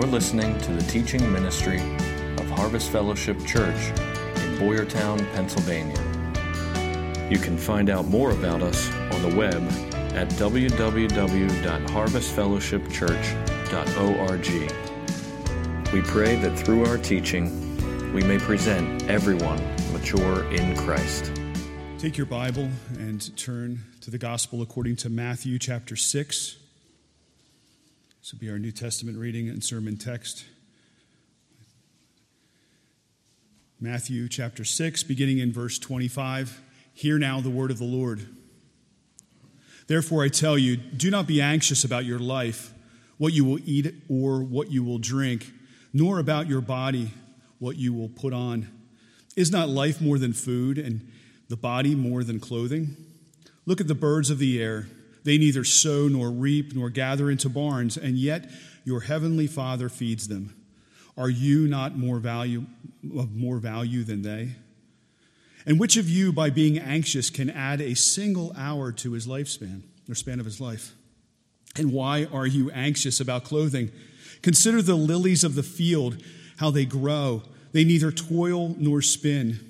You're listening to the teaching ministry of Harvest Fellowship Church in Boyertown, Pennsylvania. You can find out more about us on the web at www.harvestfellowshipchurch.org. We pray that through our teaching, we may present everyone mature in Christ. Take your Bible and turn to the Gospel according to Matthew chapter 6. This will be our New Testament reading and sermon text. Matthew chapter 6, beginning in verse 25. Hear now the word of the Lord. Therefore, I tell you, do not be anxious about your life, what you will eat or what you will drink, nor about your body, what you will put on. Is not life more than food, and the body more than clothing? Look at the birds of the air. They neither sow nor reap nor gather into barns, and yet your heavenly Father feeds them. Are you not more value of more value than they? And which of you, by being anxious, can add a single hour to his lifespan, or span of his life? And why are you anxious about clothing? Consider the lilies of the field, how they grow. They neither toil nor spin.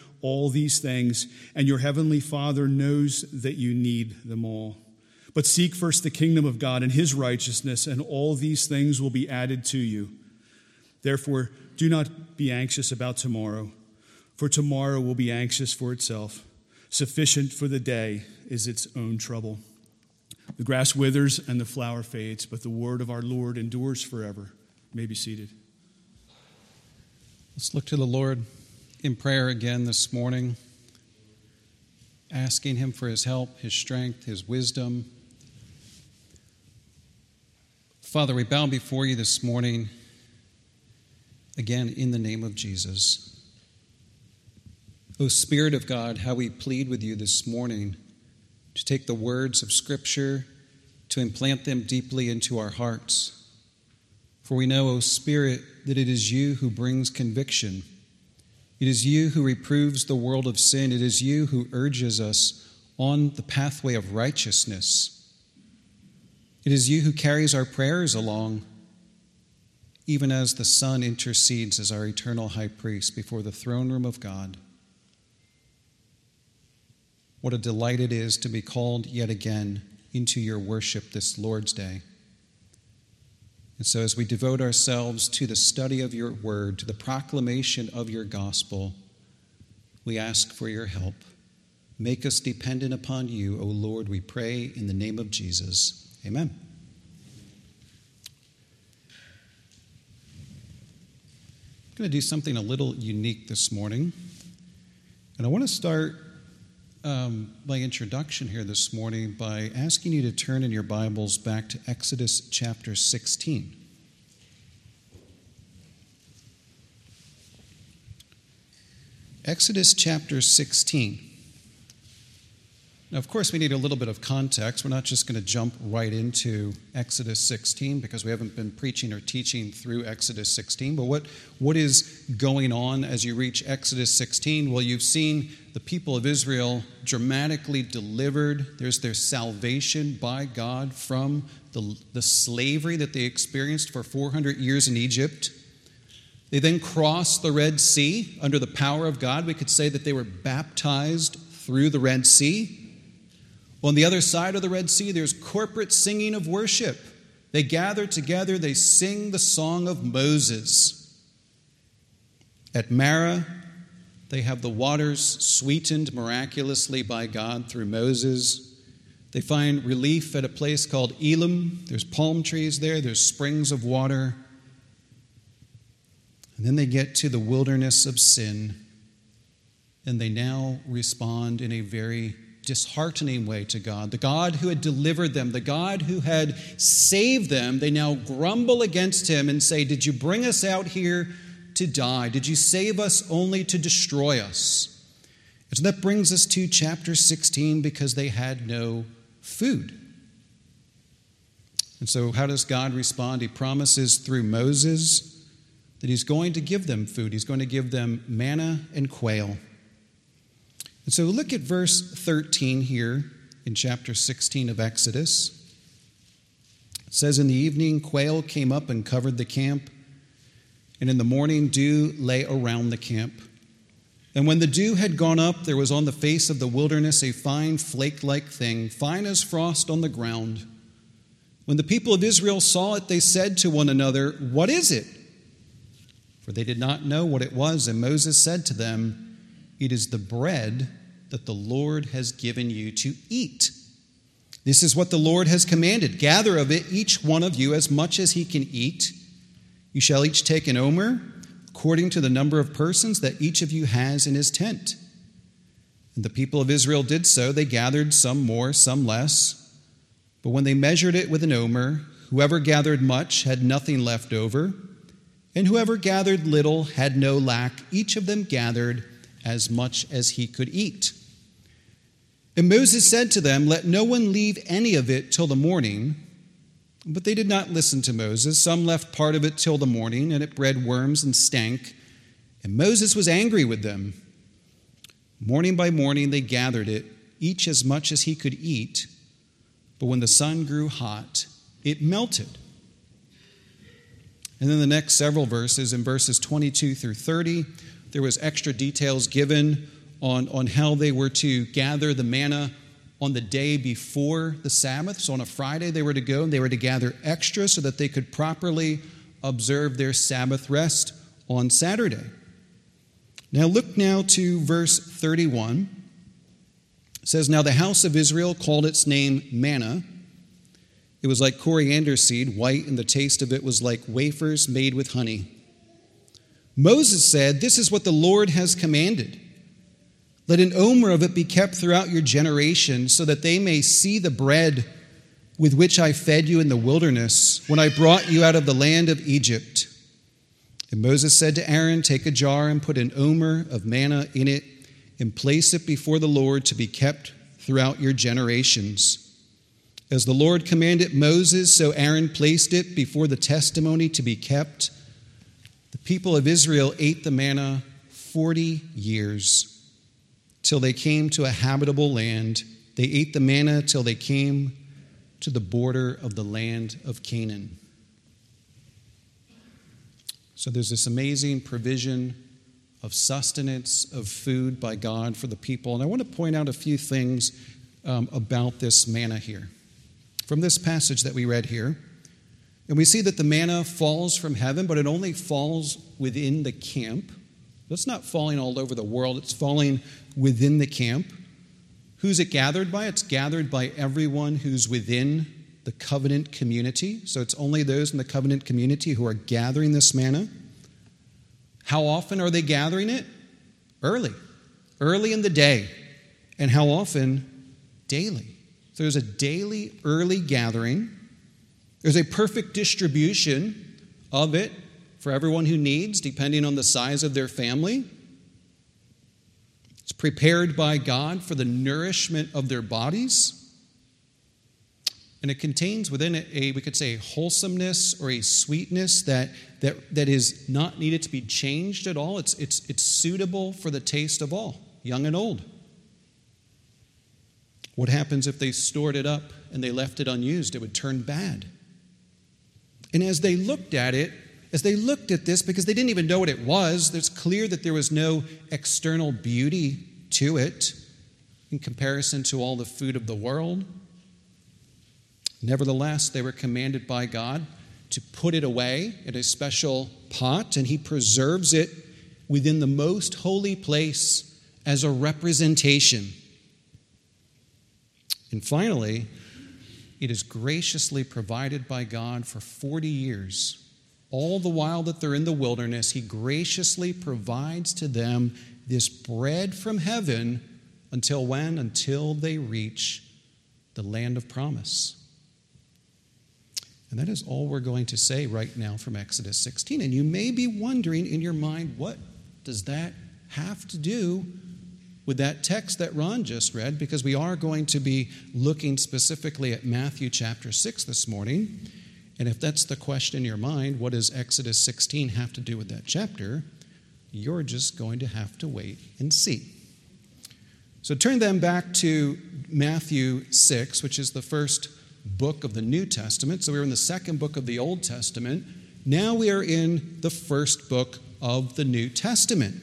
all these things, and your heavenly Father knows that you need them all. But seek first the kingdom of God and his righteousness, and all these things will be added to you. Therefore, do not be anxious about tomorrow, for tomorrow will be anxious for itself. Sufficient for the day is its own trouble. The grass withers and the flower fades, but the word of our Lord endures forever. You may be seated. Let's look to the Lord in prayer again this morning, asking Him for His help, His strength, His wisdom. Father, we bow before you this morning, again, in the name of Jesus. O Spirit of God, how we plead with you this morning to take the words of Scripture, to implant them deeply into our hearts. For we know, O Spirit, that it is you who brings conviction it is you who reproves the world of sin. It is you who urges us on the pathway of righteousness. It is you who carries our prayers along, even as the Son intercedes as our eternal high priest before the throne room of God. What a delight it is to be called yet again into your worship this Lord's Day. And so, as we devote ourselves to the study of your word, to the proclamation of your gospel, we ask for your help. Make us dependent upon you, O Lord, we pray in the name of Jesus. Amen. I'm going to do something a little unique this morning. And I want to start um, my introduction here this morning by asking you to turn in your Bibles back to Exodus chapter 16. Exodus chapter 16. Now, of course, we need a little bit of context. We're not just going to jump right into Exodus 16 because we haven't been preaching or teaching through Exodus 16. But what, what is going on as you reach Exodus 16? Well, you've seen the people of Israel dramatically delivered. There's their salvation by God from the, the slavery that they experienced for 400 years in Egypt. They then crossed the Red Sea under the power of God. We could say that they were baptized through the Red Sea. On the other side of the Red Sea, there's corporate singing of worship. They gather together, they sing the song of Moses. At Marah, they have the waters sweetened miraculously by God through Moses. They find relief at a place called Elim. There's palm trees there, there's springs of water. And then they get to the wilderness of sin, and they now respond in a very disheartening way to God. The God who had delivered them, the God who had saved them, they now grumble against him and say, Did you bring us out here to die? Did you save us only to destroy us? And so that brings us to chapter 16 because they had no food. And so, how does God respond? He promises through Moses that he's going to give them food, he's going to give them manna and quail. And so, look at verse 13 here in chapter 16 of Exodus. It says, In the evening, quail came up and covered the camp, and in the morning, dew lay around the camp. And when the dew had gone up, there was on the face of the wilderness a fine flake like thing, fine as frost on the ground. When the people of Israel saw it, they said to one another, What is it? For they did not know what it was. And Moses said to them, It is the bread that the Lord has given you to eat. This is what the Lord has commanded gather of it each one of you as much as he can eat. You shall each take an omer, according to the number of persons that each of you has in his tent. And the people of Israel did so. They gathered some more, some less. But when they measured it with an omer, whoever gathered much had nothing left over, and whoever gathered little had no lack. Each of them gathered as much as he could eat. And Moses said to them, Let no one leave any of it till the morning. But they did not listen to Moses. Some left part of it till the morning, and it bred worms and stank. And Moses was angry with them. Morning by morning they gathered it, each as much as he could eat. But when the sun grew hot, it melted. And then the next several verses, in verses 22 through 30, there was extra details given on, on how they were to gather the manna on the day before the Sabbath. So on a Friday, they were to go and they were to gather extra so that they could properly observe their Sabbath rest on Saturday. Now look now to verse 31. It says, Now the house of Israel called its name manna. It was like coriander seed, white, and the taste of it was like wafers made with honey. Moses said, This is what the Lord has commanded. Let an omer of it be kept throughout your generation, so that they may see the bread with which I fed you in the wilderness when I brought you out of the land of Egypt. And Moses said to Aaron, Take a jar and put an omer of manna in it, and place it before the Lord to be kept throughout your generations. As the Lord commanded Moses, so Aaron placed it before the testimony to be kept. The people of Israel ate the manna 40 years till they came to a habitable land. They ate the manna till they came to the border of the land of Canaan. So there's this amazing provision of sustenance, of food by God for the people. And I want to point out a few things um, about this manna here. From this passage that we read here, and we see that the manna falls from heaven, but it only falls within the camp. It's not falling all over the world, it's falling within the camp. Who's it gathered by? It's gathered by everyone who's within the covenant community. So it's only those in the covenant community who are gathering this manna. How often are they gathering it? Early, early in the day. And how often? Daily. So there's a daily, early gathering. There's a perfect distribution of it for everyone who needs, depending on the size of their family. It's prepared by God for the nourishment of their bodies. And it contains within it a, we could say, wholesomeness or a sweetness that, that, that is not needed to be changed at all. It's, it's, it's suitable for the taste of all, young and old. What happens if they stored it up and they left it unused? It would turn bad. And as they looked at it, as they looked at this, because they didn't even know what it was, it's clear that there was no external beauty to it in comparison to all the food of the world. Nevertheless, they were commanded by God to put it away in a special pot, and He preserves it within the most holy place as a representation. And finally, it is graciously provided by God for 40 years all the while that they're in the wilderness, he graciously provides to them this bread from heaven until when? Until they reach the land of promise. And that is all we're going to say right now from Exodus 16. And you may be wondering in your mind, what does that have to do with that text that Ron just read? Because we are going to be looking specifically at Matthew chapter 6 this morning. And if that's the question in your mind, what does Exodus 16 have to do with that chapter? You're just going to have to wait and see. So turn them back to Matthew 6, which is the first book of the New Testament. So we are in the second book of the Old Testament. Now we are in the first book of the New Testament.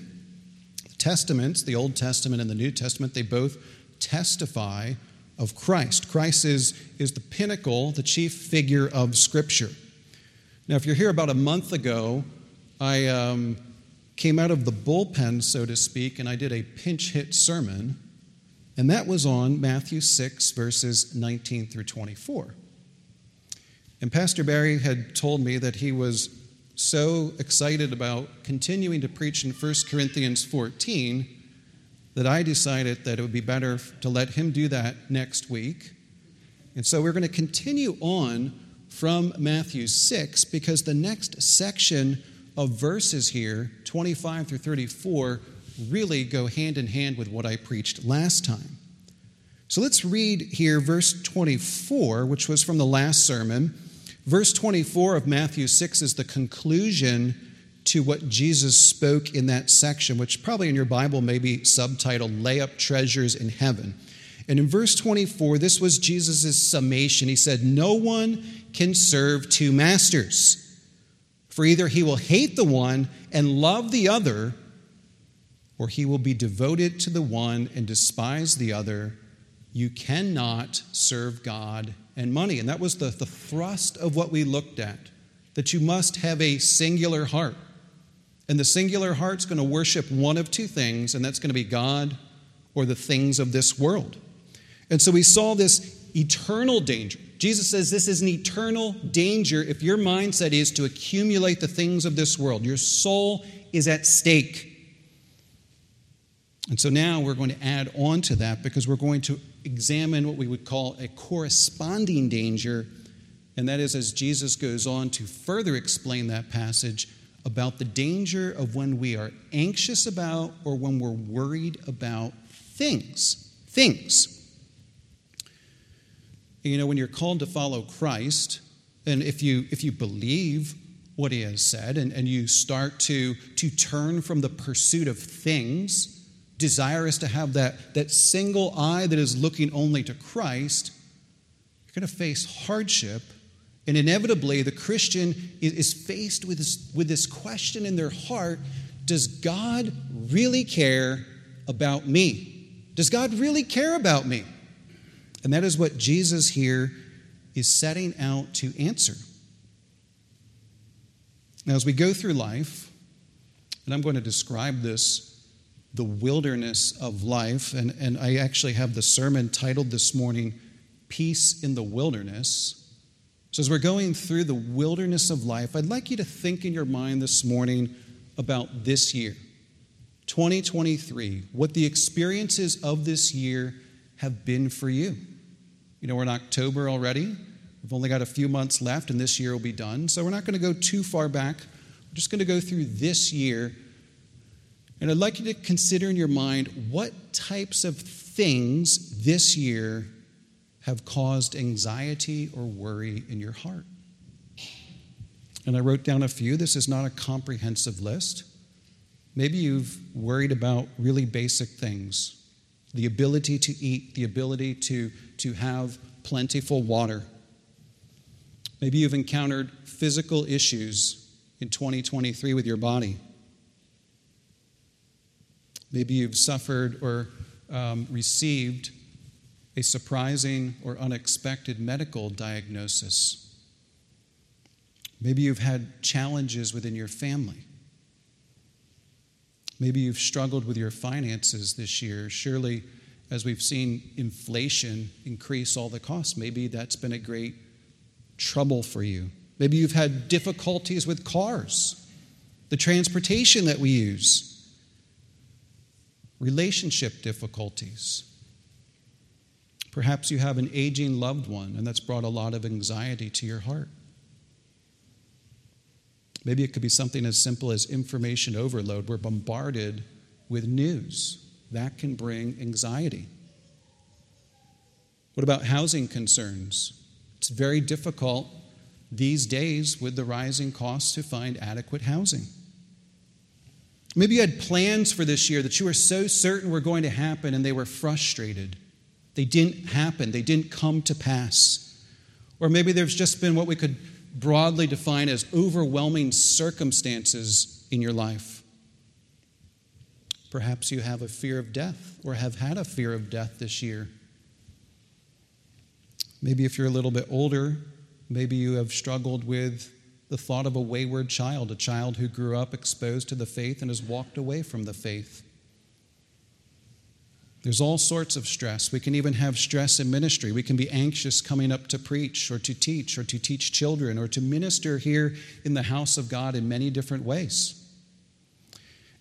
The Testaments, the Old Testament and the New Testament, they both testify of Christ. Christ is, is the pinnacle, the chief figure of Scripture. Now, if you're here about a month ago, I um, came out of the bullpen, so to speak, and I did a pinch hit sermon, and that was on Matthew 6, verses 19 through 24. And Pastor Barry had told me that he was so excited about continuing to preach in 1 Corinthians 14 that I decided that it would be better to let him do that next week. And so we're going to continue on from Matthew 6 because the next section of verses here, 25 through 34, really go hand in hand with what I preached last time. So let's read here verse 24, which was from the last sermon. Verse 24 of Matthew 6 is the conclusion to what Jesus spoke in that section, which probably in your Bible may be subtitled Lay Up Treasures in Heaven. And in verse 24, this was Jesus' summation. He said, No one can serve two masters, for either he will hate the one and love the other, or he will be devoted to the one and despise the other. You cannot serve God and money. And that was the, the thrust of what we looked at that you must have a singular heart. And the singular heart's going to worship one of two things, and that's going to be God or the things of this world. And so we saw this eternal danger. Jesus says this is an eternal danger if your mindset is to accumulate the things of this world. Your soul is at stake. And so now we're going to add on to that because we're going to examine what we would call a corresponding danger. And that is as Jesus goes on to further explain that passage about the danger of when we are anxious about or when we're worried about things. Things. You know, when you're called to follow Christ, and if you if you believe what he has said and, and you start to, to turn from the pursuit of things, desirous to have that, that single eye that is looking only to Christ, you're going to face hardship and inevitably, the Christian is faced with this, with this question in their heart Does God really care about me? Does God really care about me? And that is what Jesus here is setting out to answer. Now, as we go through life, and I'm going to describe this, the wilderness of life, and, and I actually have the sermon titled this morning, Peace in the Wilderness. So, as we're going through the wilderness of life, I'd like you to think in your mind this morning about this year, 2023, what the experiences of this year have been for you. You know, we're in October already. We've only got a few months left, and this year will be done. So, we're not going to go too far back. We're just going to go through this year. And I'd like you to consider in your mind what types of things this year have caused anxiety or worry in your heart? And I wrote down a few. This is not a comprehensive list. Maybe you've worried about really basic things the ability to eat, the ability to, to have plentiful water. Maybe you've encountered physical issues in 2023 with your body. Maybe you've suffered or um, received a surprising or unexpected medical diagnosis. Maybe you've had challenges within your family. Maybe you've struggled with your finances this year. Surely, as we've seen inflation increase all the costs, maybe that's been a great trouble for you. Maybe you've had difficulties with cars, the transportation that we use, relationship difficulties. Perhaps you have an aging loved one, and that's brought a lot of anxiety to your heart. Maybe it could be something as simple as information overload. We're bombarded with news. That can bring anxiety. What about housing concerns? It's very difficult these days with the rising costs to find adequate housing. Maybe you had plans for this year that you were so certain were going to happen and they were frustrated. They didn't happen, they didn't come to pass. Or maybe there's just been what we could broadly define as overwhelming circumstances in your life. Perhaps you have a fear of death or have had a fear of death this year. Maybe if you're a little bit older, maybe you have struggled with the thought of a wayward child, a child who grew up exposed to the faith and has walked away from the faith. There's all sorts of stress. We can even have stress in ministry. We can be anxious coming up to preach or to teach or to teach children or to minister here in the house of God in many different ways.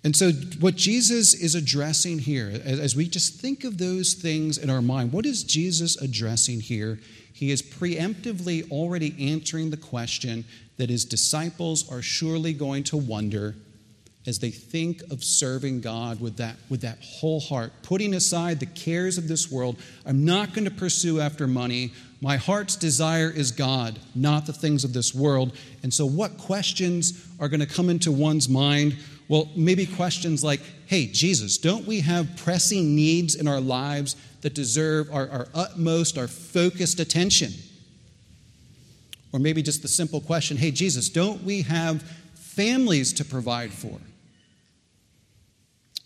And so, what Jesus is addressing here, as we just think of those things in our mind, what is Jesus addressing here? He is preemptively already answering the question that his disciples are surely going to wonder as they think of serving God with that, with that whole heart, putting aside the cares of this world. I'm not going to pursue after money. My heart's desire is God, not the things of this world. And so, what questions are going to come into one's mind? Well, maybe questions like, hey, Jesus, don't we have pressing needs in our lives that deserve our, our utmost, our focused attention? Or maybe just the simple question, hey, Jesus, don't we have families to provide for?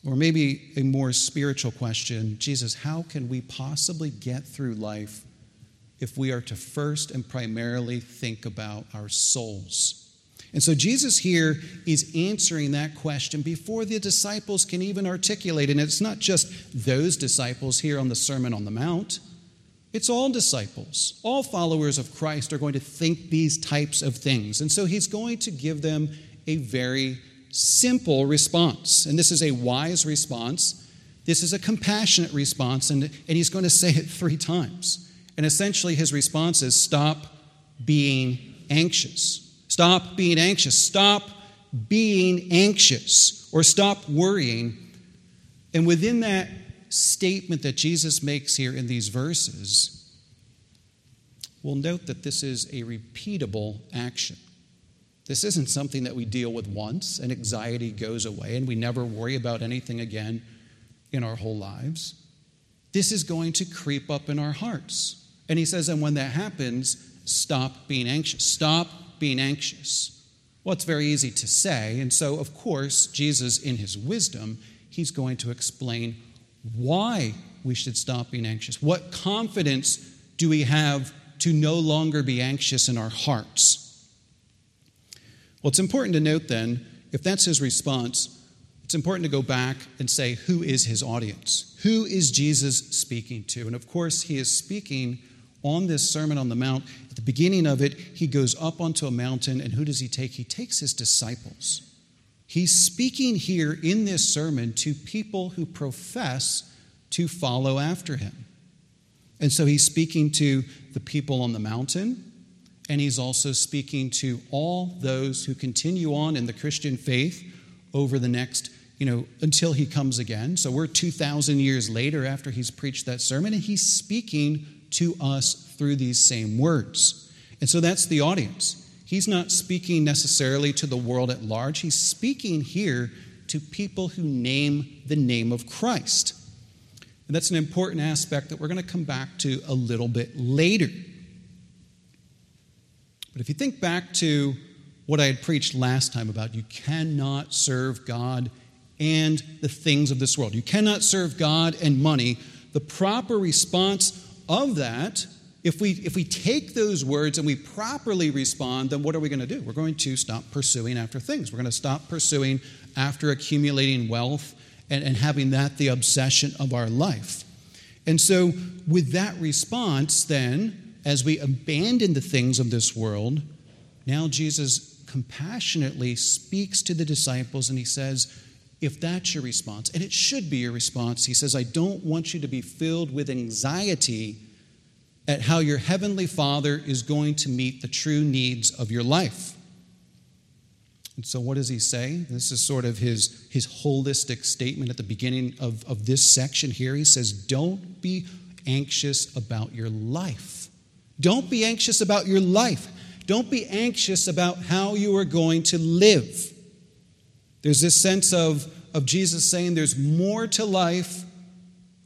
Or maybe a more spiritual question Jesus, how can we possibly get through life if we are to first and primarily think about our souls? And so Jesus here is answering that question before the disciples can even articulate. And it's not just those disciples here on the Sermon on the Mount, it's all disciples. All followers of Christ are going to think these types of things. And so he's going to give them a very simple response. And this is a wise response. This is a compassionate response. And, and he's going to say it three times. And essentially, his response is stop being anxious. Stop being anxious. Stop being anxious or stop worrying. And within that statement that Jesus makes here in these verses, we'll note that this is a repeatable action. This isn't something that we deal with once and anxiety goes away and we never worry about anything again in our whole lives. This is going to creep up in our hearts. And he says, and when that happens, stop being anxious. Stop being anxious. Well, it's very easy to say. And so, of course, Jesus, in his wisdom, he's going to explain why we should stop being anxious. What confidence do we have to no longer be anxious in our hearts? Well, it's important to note then, if that's his response, it's important to go back and say, who is his audience? Who is Jesus speaking to? And of course, he is speaking on this Sermon on the Mount. At the beginning of it, he goes up onto a mountain, and who does he take? He takes his disciples. He's speaking here in this sermon to people who profess to follow after him. And so he's speaking to the people on the mountain, and he's also speaking to all those who continue on in the Christian faith over the next, you know, until he comes again. So we're 2,000 years later after he's preached that sermon, and he's speaking to us through these same words. And so that's the audience. He's not speaking necessarily to the world at large, he's speaking here to people who name the name of Christ. And that's an important aspect that we're going to come back to a little bit later. But if you think back to what I had preached last time about you cannot serve God and the things of this world, you cannot serve God and money, the proper response of that, if we, if we take those words and we properly respond, then what are we going to do? We're going to stop pursuing after things. We're going to stop pursuing after accumulating wealth and, and having that the obsession of our life. And so, with that response, then, as we abandon the things of this world, now Jesus compassionately speaks to the disciples and he says, if that's your response, and it should be your response, he says, I don't want you to be filled with anxiety at how your heavenly Father is going to meet the true needs of your life. And so, what does he say? This is sort of his, his holistic statement at the beginning of, of this section here. He says, Don't be anxious about your life. Don't be anxious about your life. Don't be anxious about how you are going to live. There's this sense of, of Jesus saying there's more to life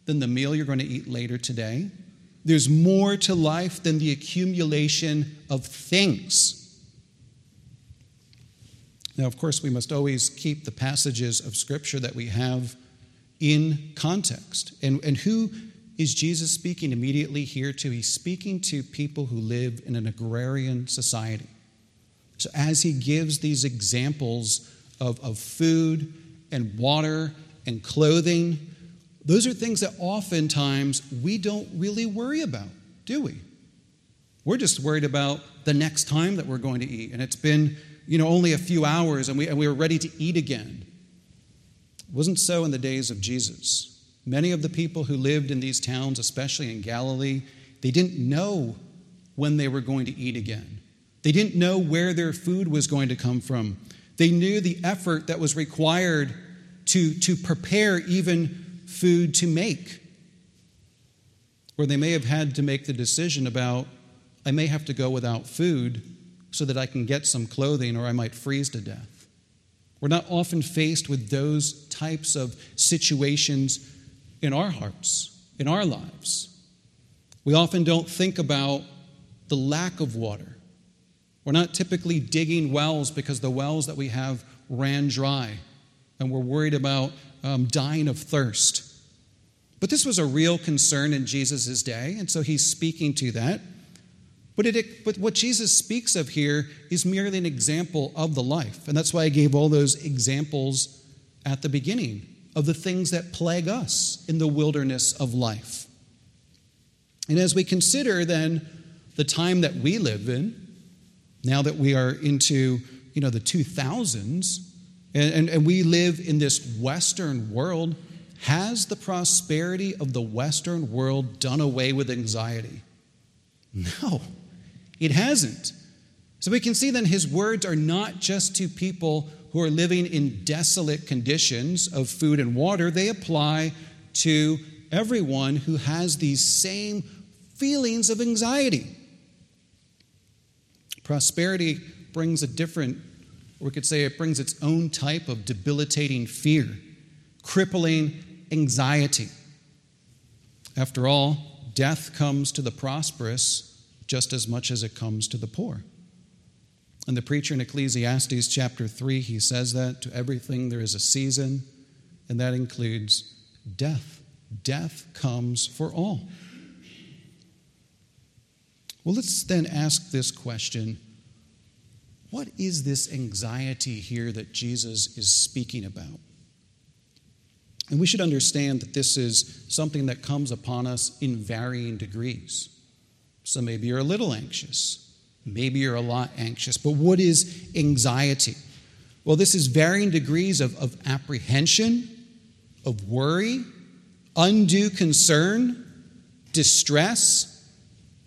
than the meal you're going to eat later today. There's more to life than the accumulation of things. Now, of course, we must always keep the passages of Scripture that we have in context. And, and who is Jesus speaking immediately here to? He's speaking to people who live in an agrarian society. So, as he gives these examples of, of food and water and clothing, those are things that oftentimes we don't really worry about, do we? We're just worried about the next time that we're going to eat. And it's been you know, only a few hours and we, and we were ready to eat again. It wasn't so in the days of Jesus. Many of the people who lived in these towns, especially in Galilee, they didn't know when they were going to eat again. They didn't know where their food was going to come from. They knew the effort that was required to, to prepare even food to make. Or they may have had to make the decision about, I may have to go without food so that I can get some clothing or I might freeze to death. We're not often faced with those types of situations in our hearts, in our lives. We often don't think about the lack of water. We're not typically digging wells because the wells that we have ran dry and we're worried about um, dying of thirst. But this was a real concern in Jesus' day, and so he's speaking to that. But, it, but what Jesus speaks of here is merely an example of the life. And that's why I gave all those examples at the beginning of the things that plague us in the wilderness of life. And as we consider then the time that we live in, now that we are into you know, the 2000s, and, and, and we live in this Western world, has the prosperity of the Western world done away with anxiety? No. It hasn't. So we can see then his words are not just to people who are living in desolate conditions of food and water, they apply to everyone who has these same feelings of anxiety. Prosperity brings a different, or we could say it brings its own type of debilitating fear, crippling anxiety. After all, death comes to the prosperous just as much as it comes to the poor. And the preacher in Ecclesiastes chapter 3, he says that to everything there is a season, and that includes death. Death comes for all. Well, let's then ask this question What is this anxiety here that Jesus is speaking about? And we should understand that this is something that comes upon us in varying degrees. So maybe you're a little anxious. Maybe you're a lot anxious. But what is anxiety? Well, this is varying degrees of, of apprehension, of worry, undue concern, distress,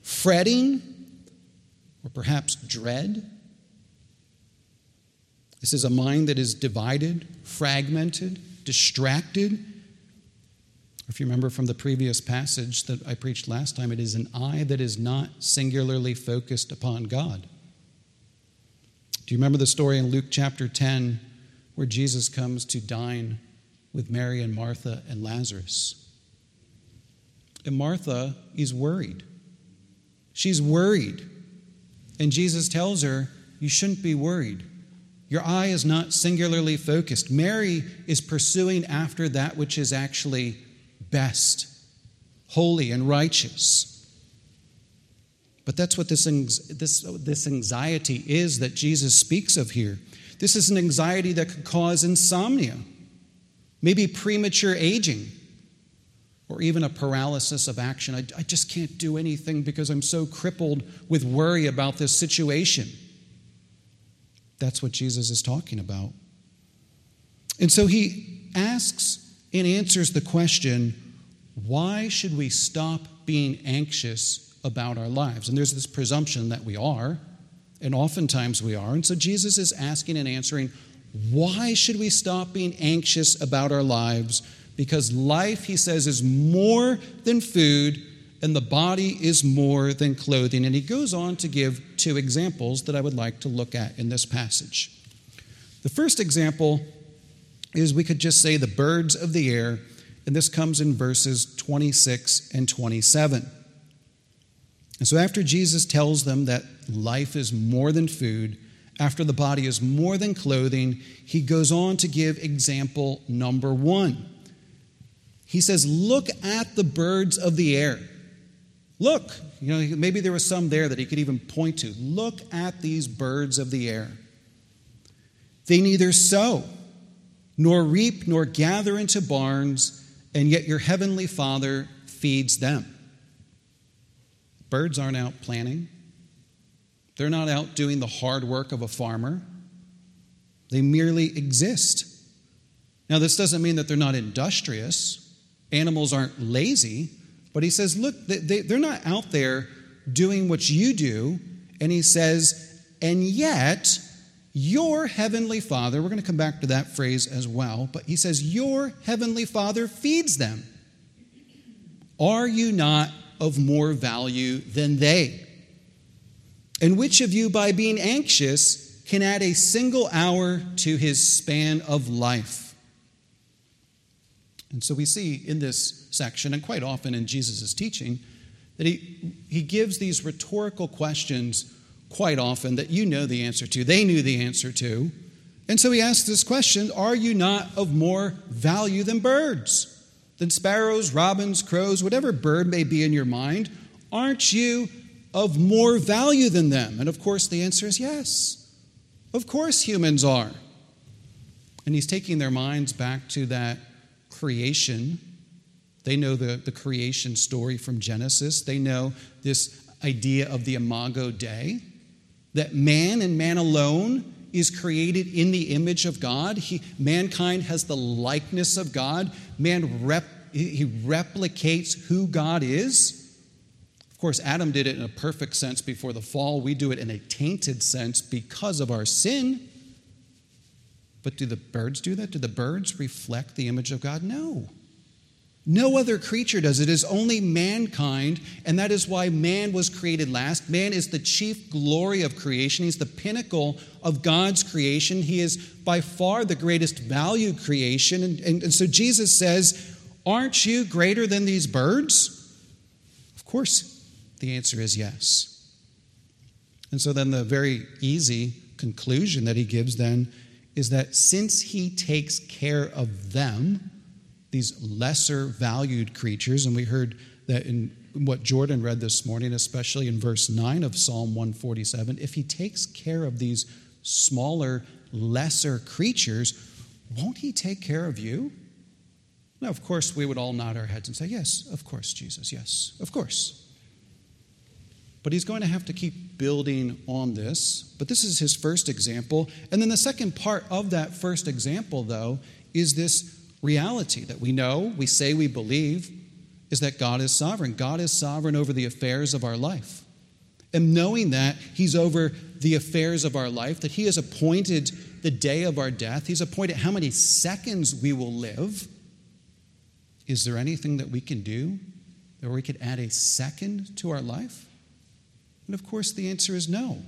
fretting, or perhaps dread. This is a mind that is divided, fragmented, distracted, if you remember from the previous passage that I preached last time, it is an eye that is not singularly focused upon God. Do you remember the story in Luke chapter 10 where Jesus comes to dine with Mary and Martha and Lazarus? And Martha is worried. She's worried. And Jesus tells her, You shouldn't be worried. Your eye is not singularly focused. Mary is pursuing after that which is actually best, holy and righteous. But that's what this, this, this anxiety is that Jesus speaks of here. This is an anxiety that could cause insomnia, maybe premature aging, or even a paralysis of action. I, I just can't do anything because I'm so crippled with worry about this situation. That's what Jesus is talking about. And so he asks and answers the question why should we stop being anxious about our lives? And there's this presumption that we are, And oftentimes we are. And so Jesus is asking and answering why should we stop being anxious about our lives? Because life, he says, is more than food, and the body is more than clothing. And he goes on to give two examples that I would like to look at in this passage. The first example is we could just say the birds of the air, and this comes in verses 26 and 27. And so after Jesus tells them that life is more than food, after the body is more than clothing, he goes on to give example number one. He says, Look at the birds of the air. Look, you know, maybe there was some there that he could even point to. Look at these birds of the air. They neither sow, nor reap, nor gather into barns, and yet your heavenly Father feeds them. Birds aren't out planting, they're not out doing the hard work of a farmer, they merely exist. Now, this doesn't mean that they're not industrious. Animals aren't lazy, but he says, look, they, are not out there doing what you do. And he says, and yet, your heavenly Father, we're going to come back to that phrase as well, but he says, Your heavenly Father feeds them. Are you not of more value than they? And which of you, by being anxious, can add a single hour to his span of life? And so we see in this section, and quite often in Jesus' teaching, that he, he gives these rhetorical questions quite often that you know the answer to, they knew the answer to. And so he asks this question Are you not of more value than birds? Than sparrows, robins, crows, whatever bird may be in your mind? Aren't you of more value than them? And of course, the answer is yes. Of course, humans are. And he's taking their minds back to that creation. They know the, the creation story from Genesis, they know this idea of the imago Dei, that man and man alone is created in the image of God. He, mankind has the likeness of God. Man rep, he replicates who God is. Of course, Adam did it in a perfect sense before the fall. We do it in a tainted sense because of our sin. But do the birds do that? Do the birds reflect the image of God? No. No other creature does. It is only mankind, and that is why man was created last. Man is the chief glory of creation. He's the pinnacle of God's creation. He is by far the greatest value creation. And, and, and so Jesus says, Aren't you greater than these birds? Of course, the answer is yes. And so then the very easy conclusion that he gives then is that since he takes care of them, these lesser valued creatures, and we heard that in what Jordan read this morning, especially in verse 9 of Psalm 147, if he takes care of these smaller, lesser creatures, won't he take care of you? Now, of course, we would all nod our heads and say, Yes, of course, Jesus, yes, of course. But he's going to have to keep building on this. But this is his first example. And then the second part of that first example, though, is this reality that we know, we say we believe, is that God is sovereign. God is sovereign over the affairs of our life. And knowing that He's over the affairs of our life, that He has appointed the day of our death, He's appointed how many seconds we will live. Is there anything that we can do that we could add a second to our life? And of course, the answer is no.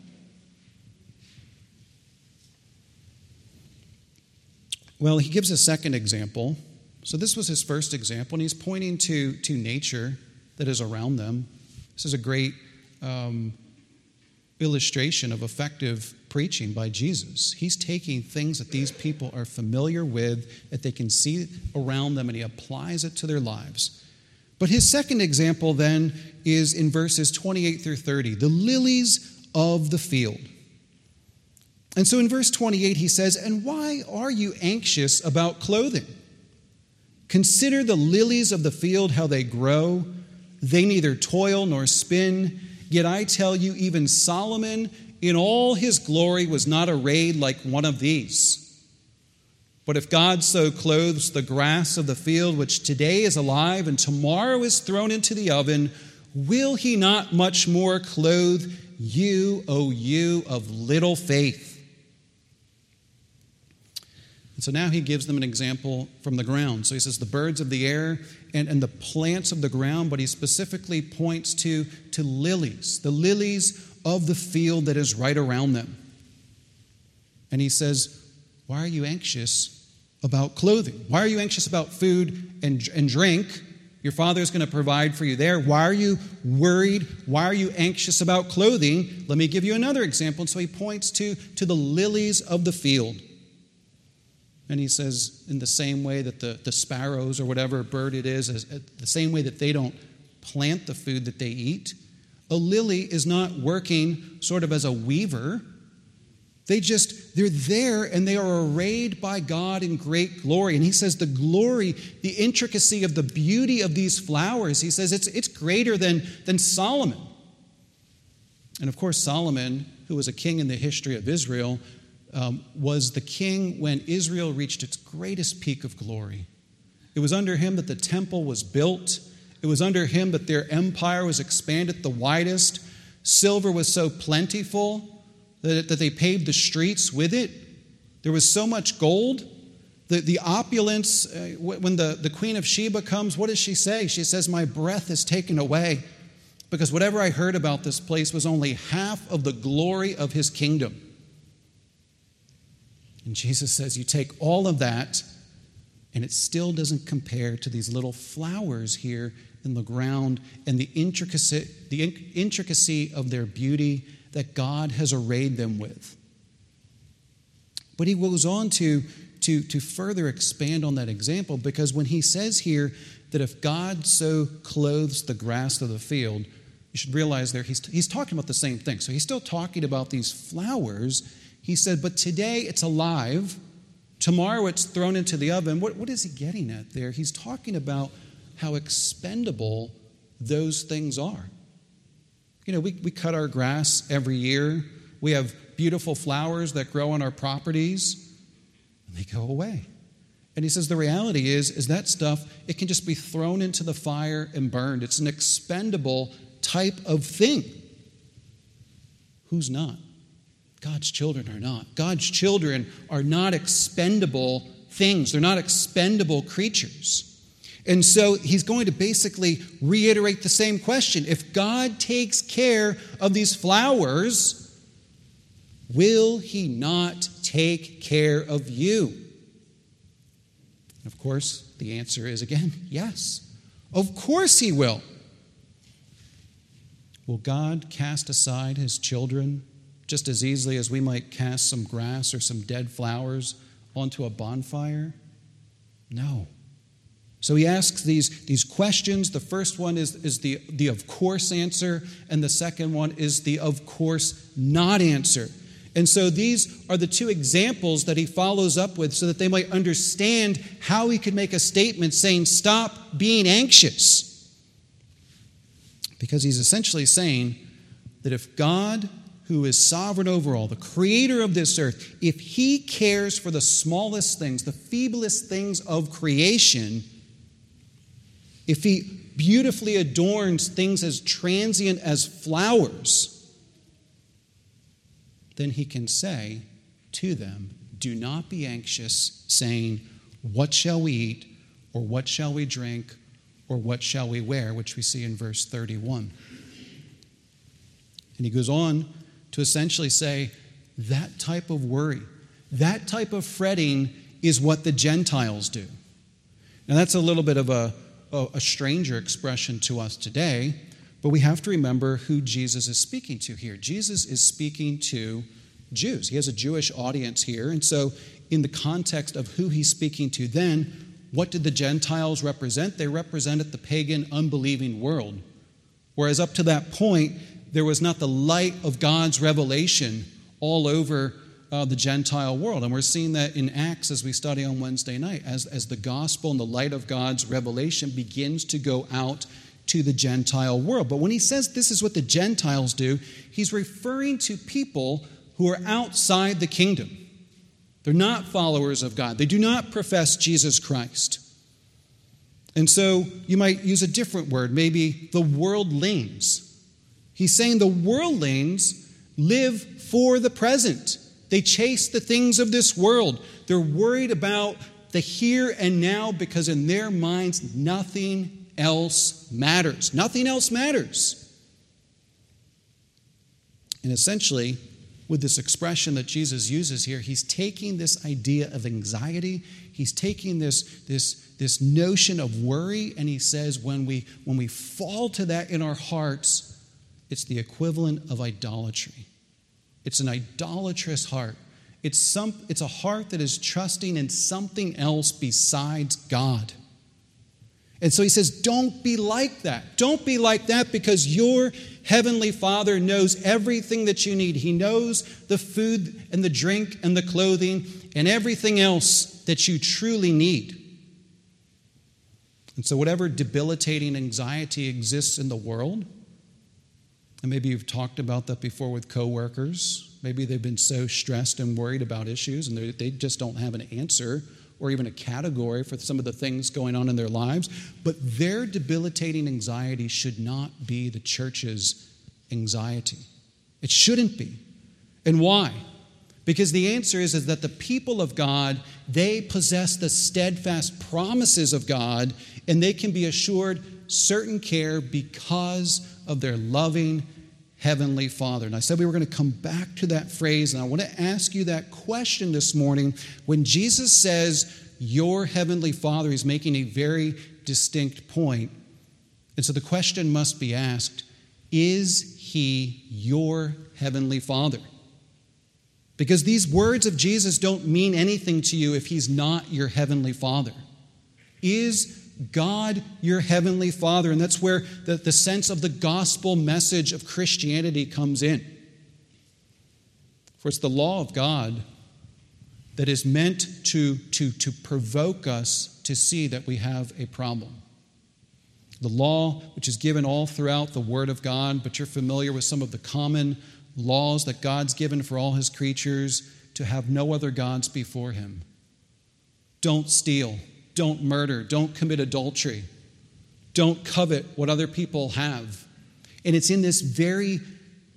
Well, he gives a second example. So, this was his first example, and he's pointing to, to nature that is around them. This is a great um, illustration of effective preaching by Jesus. He's taking things that these people are familiar with, that they can see around them, and he applies it to their lives. But his second example then is in verses 28 through 30 the lilies of the field. And so in verse 28, he says, And why are you anxious about clothing? Consider the lilies of the field, how they grow. They neither toil nor spin. Yet I tell you, even Solomon in all his glory was not arrayed like one of these. But if God so clothes the grass of the field, which today is alive and tomorrow is thrown into the oven, will he not much more clothe you, O you of little faith. And so now he gives them an example from the ground. So he says the birds of the air and, and the plants of the ground, but he specifically points to, to lilies, the lilies of the field that is right around them. And he says, Why are you anxious about clothing? Why are you anxious about food and, and drink? Your father is going to provide for you there. Why are you worried? Why are you anxious about clothing? Let me give you another example. So he points to, to the lilies of the field. And he says, in the same way that the, the sparrows or whatever bird it is, as, uh, the same way that they don't plant the food that they eat, a lily is not working sort of as a weaver. They just, they're there and they are arrayed by God in great glory. And he says the glory, the intricacy of the beauty of these flowers, he says it's, it's greater than, than Solomon. And of course, Solomon, who was a king in the history of Israel, um, was the king when Israel reached its greatest peak of glory. It was under him that the temple was built. It was under him that their empire was expanded the widest. Silver was so plentiful that, that they paved the streets with it. There was so much gold. The, the opulence, uh, when the, the Queen of Sheba comes, what does she say? She says, My breath is taken away because whatever I heard about this place was only half of the glory of his kingdom. And Jesus says, You take all of that, and it still doesn't compare to these little flowers here in the ground and the intricacy, the intricacy of their beauty that God has arrayed them with. But he goes on to, to, to further expand on that example because when he says here that if God so clothes the grass of the field, you should realize there he's, he's talking about the same thing. So he's still talking about these flowers. He said, but today it's alive, tomorrow it's thrown into the oven. What, what is he getting at there? He's talking about how expendable those things are. You know, we, we cut our grass every year. We have beautiful flowers that grow on our properties, and they go away. And he says the reality is, is that stuff, it can just be thrown into the fire and burned. It's an expendable type of thing. Who's not? God's children are not. God's children are not expendable things, they're not expendable creatures. And so he's going to basically reiterate the same question. If God takes care of these flowers, will he not take care of you? Of course, the answer is again, yes. Of course he will. Will God cast aside his children just as easily as we might cast some grass or some dead flowers onto a bonfire? No. So he asks these, these questions. The first one is, is the, the of course answer, and the second one is the of course not answer. And so these are the two examples that he follows up with so that they might understand how he could make a statement saying, Stop being anxious. Because he's essentially saying that if God, who is sovereign over all, the creator of this earth, if he cares for the smallest things, the feeblest things of creation, if he beautifully adorns things as transient as flowers, then he can say to them, Do not be anxious, saying, What shall we eat, or what shall we drink, or what shall we wear, which we see in verse 31. And he goes on to essentially say, That type of worry, that type of fretting is what the Gentiles do. Now, that's a little bit of a a stranger expression to us today, but we have to remember who Jesus is speaking to here. Jesus is speaking to Jews. He has a Jewish audience here. And so, in the context of who he's speaking to then, what did the Gentiles represent? They represented the pagan, unbelieving world. Whereas up to that point, there was not the light of God's revelation all over uh, the Gentile world. And we're seeing that in Acts as we study on Wednesday night, as, as the gospel and the light of God's revelation begins to go out to the Gentile world. But when he says this is what the Gentiles do, he's referring to people who are outside the kingdom. They're not followers of God, they do not profess Jesus Christ. And so you might use a different word, maybe the worldlings. He's saying the worldlings live for the present. They chase the things of this world. They're worried about the here and now because in their minds, nothing else matters. Nothing else matters. And essentially, with this expression that Jesus uses here, he's taking this idea of anxiety, he's taking this, this, this notion of worry, and he says when we, when we fall to that in our hearts, it's the equivalent of idolatry. It's an idolatrous heart. It's, some, it's a heart that is trusting in something else besides God. And so he says, Don't be like that. Don't be like that because your heavenly Father knows everything that you need. He knows the food and the drink and the clothing and everything else that you truly need. And so, whatever debilitating anxiety exists in the world, and maybe you've talked about that before with coworkers, maybe they've been so stressed and worried about issues and they just don't have an answer or even a category for some of the things going on in their lives, but their debilitating anxiety should not be the church's anxiety. It shouldn't be. And why? Because the answer is, is that the people of God, they possess the steadfast promises of God, and they can be assured certain care because of their loving Heavenly Father. And I said we were going to come back to that phrase, and I want to ask you that question this morning. When Jesus says, Your Heavenly Father, he's making a very distinct point. And so the question must be asked Is he your Heavenly Father? Because these words of Jesus don't mean anything to you if he's not your Heavenly Father. Is God, your heavenly Father. And that's where the, the sense of the gospel message of Christianity comes in. For it's the law of God that is meant to, to, to provoke us to see that we have a problem. The law, which is given all throughout the Word of God, but you're familiar with some of the common laws that God's given for all His creatures to have no other gods before Him. Don't steal. Don't murder. Don't commit adultery. Don't covet what other people have. And it's in this very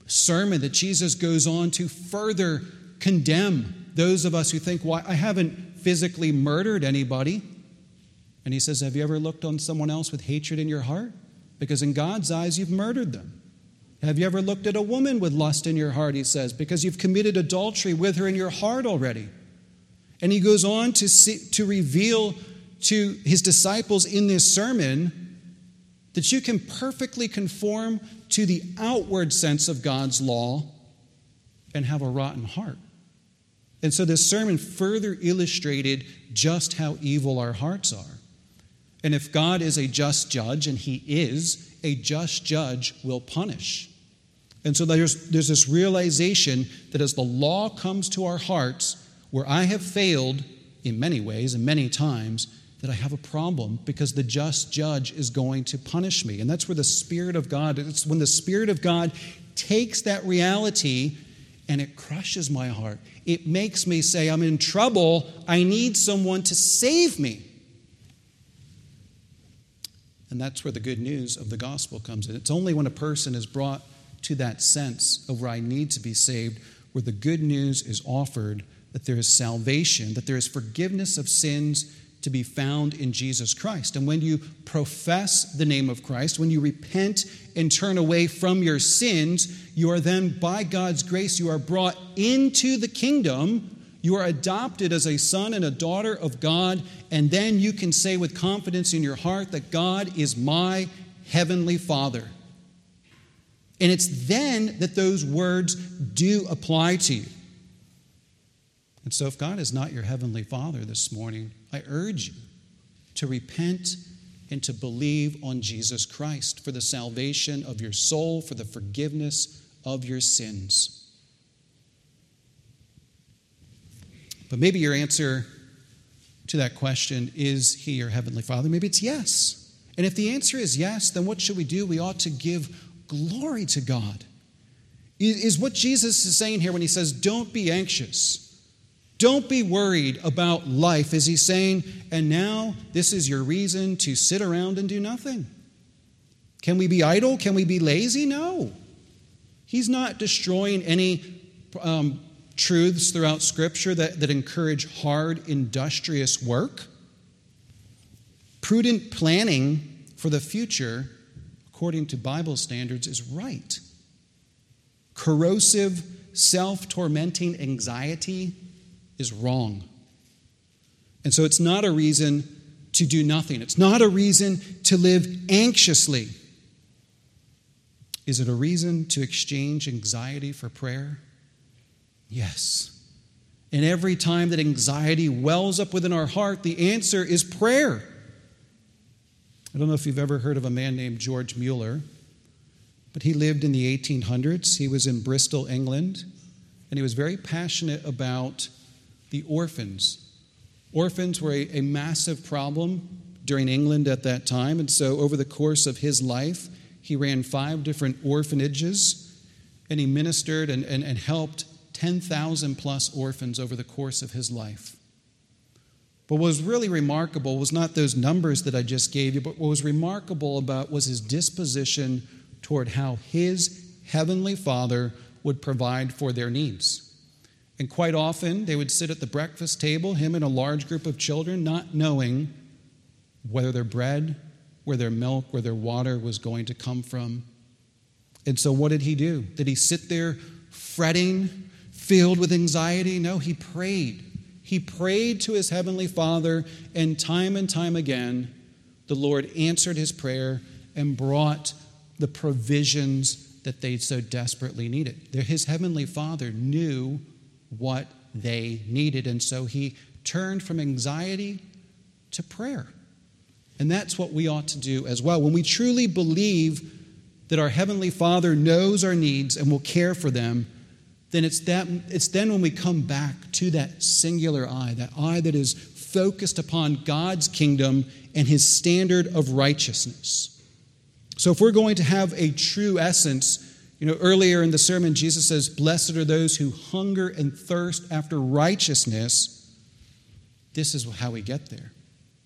sermon that Jesus goes on to further condemn those of us who think, Why, I haven't physically murdered anybody. And he says, Have you ever looked on someone else with hatred in your heart? Because in God's eyes, you've murdered them. Have you ever looked at a woman with lust in your heart? He says, because you've committed adultery with her in your heart already. And he goes on to, see, to reveal to his disciples in this sermon that you can perfectly conform to the outward sense of God's law and have a rotten heart. And so this sermon further illustrated just how evil our hearts are. And if God is a just judge, and he is, a just judge will punish. And so there's, there's this realization that as the law comes to our hearts, where I have failed in many ways and many times, that I have a problem because the just judge is going to punish me. And that's where the Spirit of God, it's when the Spirit of God takes that reality and it crushes my heart. It makes me say, I'm in trouble. I need someone to save me. And that's where the good news of the gospel comes in. It's only when a person is brought to that sense of where I need to be saved, where the good news is offered that there is salvation, that there is forgiveness of sins to be found in Jesus Christ. And when you profess the name of Christ, when you repent and turn away from your sins, you are then, by God's grace, you are brought into the kingdom. You are adopted as a son and a daughter of God. And then you can say with confidence in your heart that God is my heavenly Father. And it's then that those words do apply to you. And so, if God is not your heavenly Father this morning, I urge you to repent and to believe on Jesus Christ for the salvation of your soul, for the forgiveness of your sins. But maybe your answer to that question is He your heavenly Father? Maybe it's yes. And if the answer is yes, then what should we do? We ought to give glory to God. Is what Jesus is saying here when He says, Don't be anxious. Don't be worried about life. Is he saying, and now this is your reason to sit around and do nothing? Can we be idle? Can we be lazy? No. He's not destroying any um, truths throughout Scripture that, that encourage hard, industrious work. Prudent planning for the future, according to Bible standards, is right. Corrosive, self tormenting anxiety is wrong. And so it's not a reason to do nothing, it's not a reason to live anxiously. Is it a reason to exchange anxiety for prayer? Yes. And every time that anxiety wells up within our heart, the answer is prayer. I don't know if you've ever heard of a man named George Mueller, but he lived in the 1800s. He was in Bristol, England, and he was very passionate about the orphans. Orphans were a, a massive problem during England at that time, and so over the course of his life, he ran five different orphanages and he ministered and, and, and helped 10,000 plus orphans over the course of his life. But what was really remarkable was not those numbers that I just gave you, but what was remarkable about was his disposition toward how his heavenly Father would provide for their needs. And quite often, they would sit at the breakfast table, him and a large group of children, not knowing whether their bread where their milk, where their water was going to come from. And so, what did he do? Did he sit there fretting, filled with anxiety? No, he prayed. He prayed to his heavenly Father, and time and time again, the Lord answered his prayer and brought the provisions that they so desperately needed. His heavenly Father knew what they needed, and so he turned from anxiety to prayer. And that's what we ought to do as well. When we truly believe that our Heavenly Father knows our needs and will care for them, then it's, that, it's then when we come back to that singular eye, that eye that is focused upon God's kingdom and His standard of righteousness. So, if we're going to have a true essence, you know, earlier in the sermon, Jesus says, Blessed are those who hunger and thirst after righteousness. This is how we get there.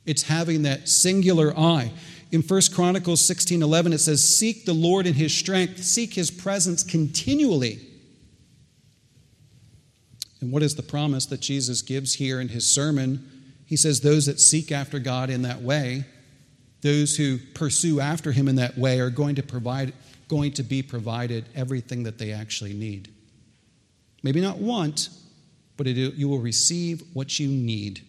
It's having that singular eye. In 1 Chronicles 16 11, it says, Seek the Lord in his strength, seek his presence continually. And what is the promise that Jesus gives here in his sermon? He says, Those that seek after God in that way, those who pursue after him in that way, are going to provide, going to be provided everything that they actually need. Maybe not want, but it, you will receive what you need.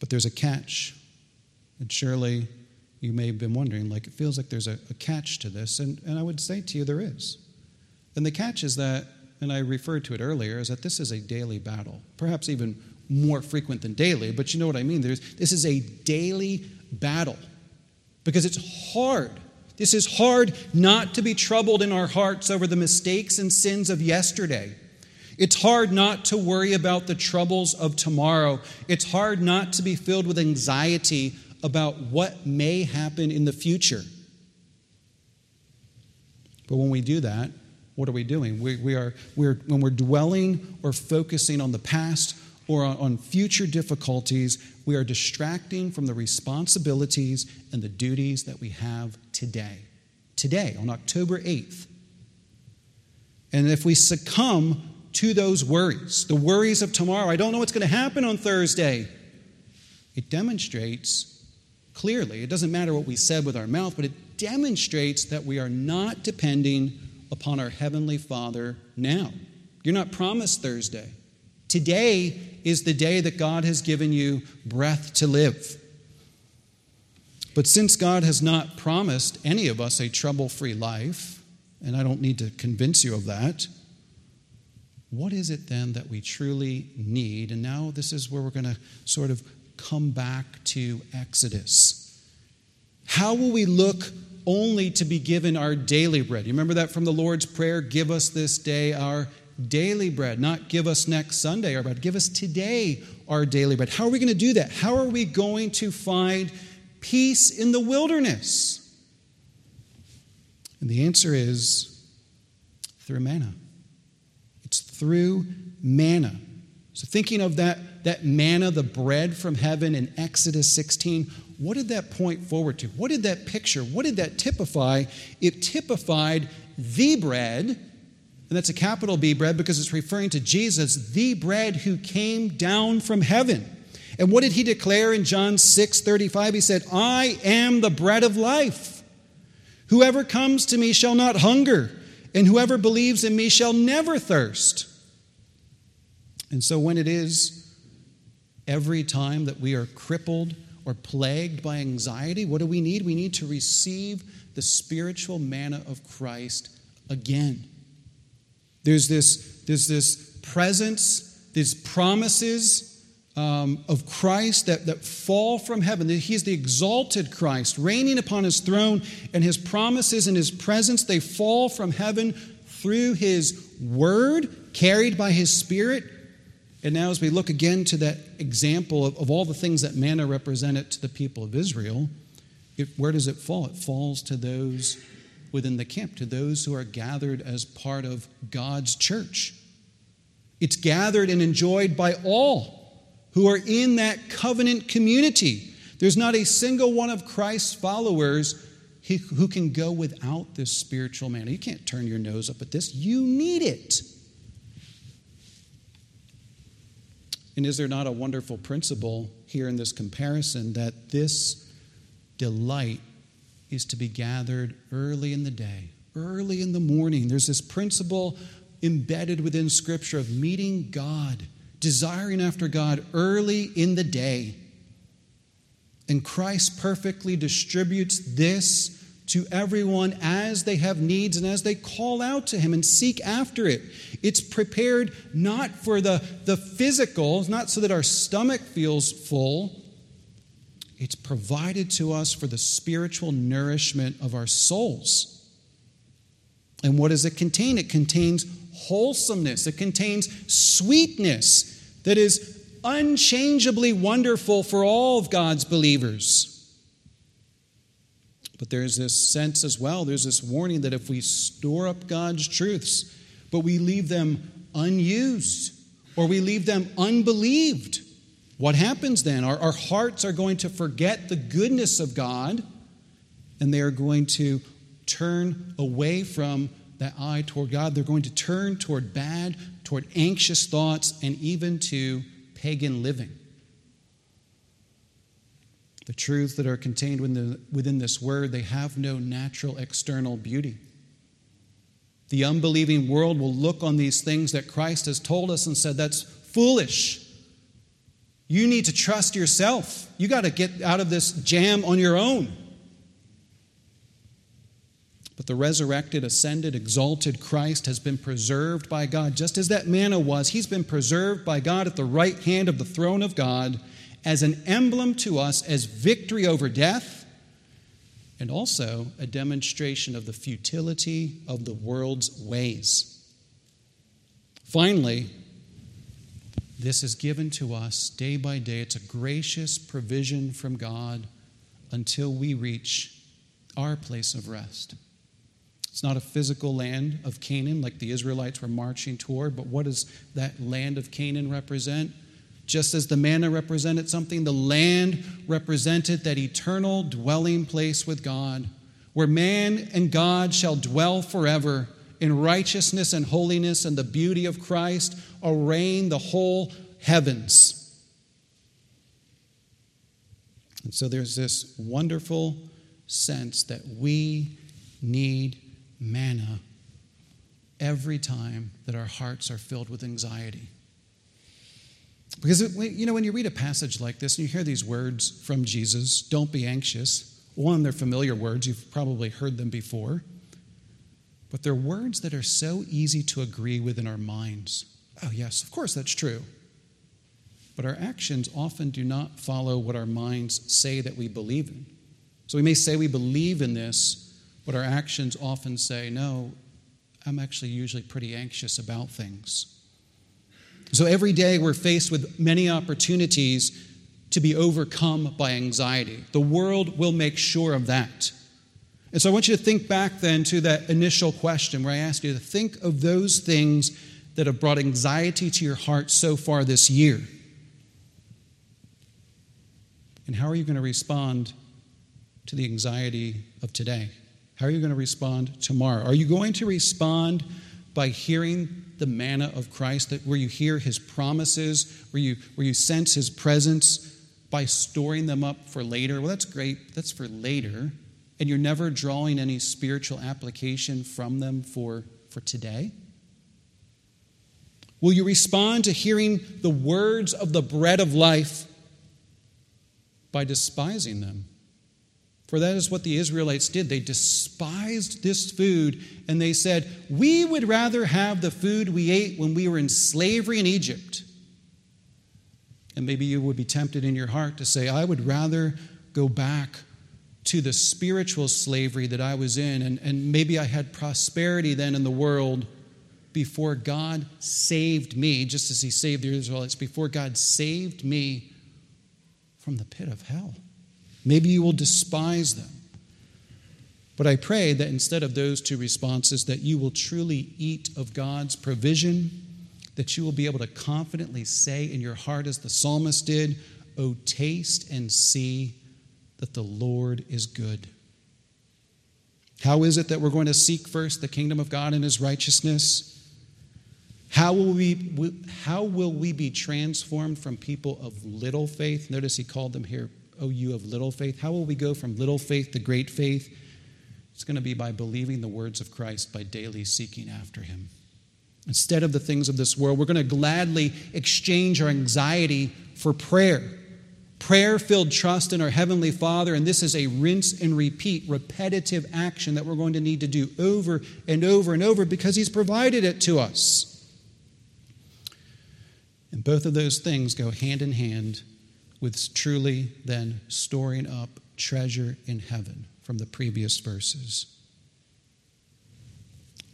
But there's a catch. And surely you may have been wondering, like, it feels like there's a, a catch to this. And, and I would say to you, there is. And the catch is that, and I referred to it earlier, is that this is a daily battle, perhaps even more frequent than daily, but you know what I mean. There's, this is a daily battle because it's hard. This is hard not to be troubled in our hearts over the mistakes and sins of yesterday. It's hard not to worry about the troubles of tomorrow. It's hard not to be filled with anxiety about what may happen in the future. But when we do that, what are we doing? We, we are, we're, when we're dwelling or focusing on the past or on, future difficulties, we are distracting from the responsibilities and the duties that we have today. Today, on October 8th. And if we succumb to those worries, the worries of tomorrow. I don't know what's going to happen on Thursday. It demonstrates clearly, it doesn't matter what we said with our mouth, but it demonstrates that we are not depending upon our Heavenly Father now. You're not promised Thursday. Today is the day that God has given you breath to live. But since God has not promised any of us a trouble free life, and I don't need to convince you of that, what is it then that we truly need? And now this is where we're going to sort of come back to Exodus. How will we look only to be given our daily bread? You remember that from the Lord's Prayer? Give us this day our daily bread, not give us next Sunday our bread. Give us today our daily bread. How are we going to do that? How are we going to find peace in the wilderness? And the answer is through manna. It's through manna. So, thinking of that that manna, the bread from heaven in Exodus 16, what did that point forward to? What did that picture, what did that typify? It typified the bread, and that's a capital B bread because it's referring to Jesus, the bread who came down from heaven. And what did he declare in John 6 35? He said, I am the bread of life. Whoever comes to me shall not hunger, and whoever believes in me shall never thirst. And so, when it is every time that we are crippled or plagued by anxiety, what do we need? We need to receive the spiritual manna of Christ again. There's this, there's this presence, these promises um, of Christ that, that fall from heaven. He's the exalted Christ, reigning upon his throne, and his promises and his presence, they fall from heaven through his word, carried by his spirit, and now, as we look again to that example of, of all the things that manna represented to the people of Israel, it, where does it fall? It falls to those within the camp, to those who are gathered as part of God's church. It's gathered and enjoyed by all who are in that covenant community. There's not a single one of Christ's followers who can go without this spiritual manna. You can't turn your nose up at this, you need it. And is there not a wonderful principle here in this comparison that this delight is to be gathered early in the day, early in the morning? There's this principle embedded within Scripture of meeting God, desiring after God early in the day. And Christ perfectly distributes this to everyone as they have needs and as they call out to Him and seek after it. It's prepared not for the, the physical, not so that our stomach feels full. It's provided to us for the spiritual nourishment of our souls. And what does it contain? It contains wholesomeness, it contains sweetness that is unchangeably wonderful for all of God's believers. But there's this sense as well, there's this warning that if we store up God's truths, but we leave them unused or we leave them unbelieved, what happens then? Our, our hearts are going to forget the goodness of God and they are going to turn away from that eye toward God. They're going to turn toward bad, toward anxious thoughts, and even to pagan living. The truths that are contained within, the, within this word, they have no natural external beauty. The unbelieving world will look on these things that Christ has told us and said, that's foolish. You need to trust yourself. You got to get out of this jam on your own. But the resurrected, ascended, exalted Christ has been preserved by God, just as that manna was. He's been preserved by God at the right hand of the throne of God as an emblem to us as victory over death and also a demonstration of the futility of the world's ways. Finally, this is given to us day by day. It's a gracious provision from God until we reach our place of rest. It's not a physical land of Canaan like the Israelites were marching toward, but what does that land of Canaan represent? Just as the manna represented something, the land represented that eternal dwelling place with God, where man and God shall dwell forever in righteousness and holiness and the beauty of Christ, arraign the whole heavens. And so there's this wonderful sense that we need manna every time that our hearts are filled with anxiety. Because, it, you know, when you read a passage like this and you hear these words from Jesus, don't be anxious, one, they're familiar words, you've probably heard them before, but they're words that are so easy to agree with in our minds. Oh, yes, of course, that's true. But our actions often do not follow what our minds say that we believe in. So we may say we believe in this, but our actions often say, no, I'm actually usually pretty anxious about things. So every day we're faced with many opportunities to be overcome by anxiety. The world will make sure of that. And so I want you to think back then to that initial question where I asked you to think of those things that have brought anxiety to your heart so far this year. And how are you going to respond to the anxiety of today? How are you going to respond tomorrow? Are you going to respond by hearing the manna of Christ, that where you hear his promises, where you, where you sense his presence, by storing them up for later? Well, that's great. That's for later. And you're never drawing any spiritual application from them for, for today? Will you respond to hearing the words of the bread of life by despising them? For that is what the Israelites did. They despised this food and they said, We would rather have the food we ate when we were in slavery in Egypt. And maybe you would be tempted in your heart to say, I would rather go back to the spiritual slavery that I was in, and, and maybe I had prosperity then in the world before God saved me, just as He saved the Israelites, before God saved me from the pit of hell. Maybe you will despise them. But I pray that instead of those two responses, that you will truly eat of God's provision, that you will be able to confidently say in your heart, as the psalmist did, Oh, taste and see that the Lord is good. How is it that we're going to seek first the kingdom of God and his righteousness? How will, we, how will we be transformed from people of little faith? Notice he called them here, oh, you of little faith. How will we go from little faith to great faith? It's going to be by believing the words of Christ, by daily seeking after him. Instead of the things of this world, we're going to gladly exchange our anxiety for prayer. Prayer filled trust in our Heavenly Father, and this is a rinse and repeat, repetitive action that we're going to need to do over and over and over because He's provided it to us. And both of those things go hand in hand with truly then storing up treasure in heaven from the previous verses.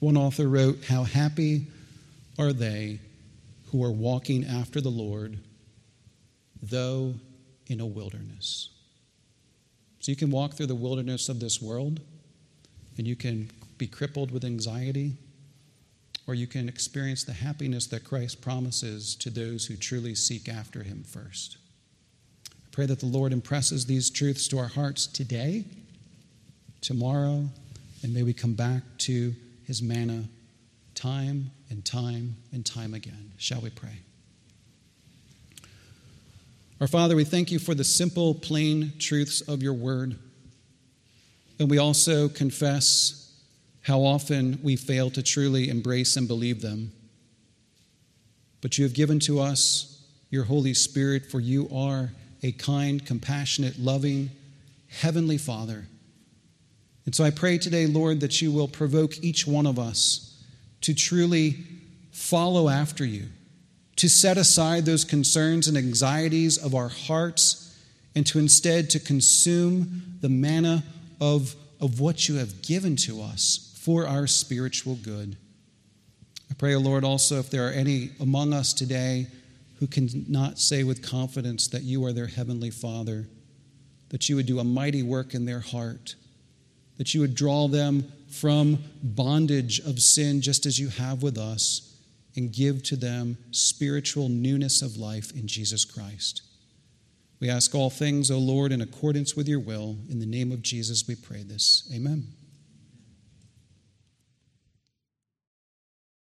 One author wrote, How happy are they who are walking after the Lord, though in a wilderness. So you can walk through the wilderness of this world and you can be crippled with anxiety or you can experience the happiness that Christ promises to those who truly seek after Him first. I pray that the Lord impresses these truths to our hearts today, tomorrow, and may we come back to His manna time and time and time again. Shall we pray? Our Father, we thank you for the simple, plain truths of your word. And we also confess how often we fail to truly embrace and believe them. But you have given to us your Holy Spirit, for you are a kind, compassionate, loving, heavenly Father. And so I pray today, Lord, that you will provoke each one of us to truly follow after you, to set aside those concerns and anxieties of our hearts, and to instead to consume the manna of, of what you have given to us for our spiritual good. I pray, O Lord, also if there are any among us today who cannot say with confidence that you are their heavenly Father, that you would do a mighty work in their heart, that you would draw them from bondage of sin just as you have with us, and give to them spiritual newness of life in Jesus Christ. We ask all things, O Lord, in accordance with your will. In the name of Jesus, we pray this. Amen.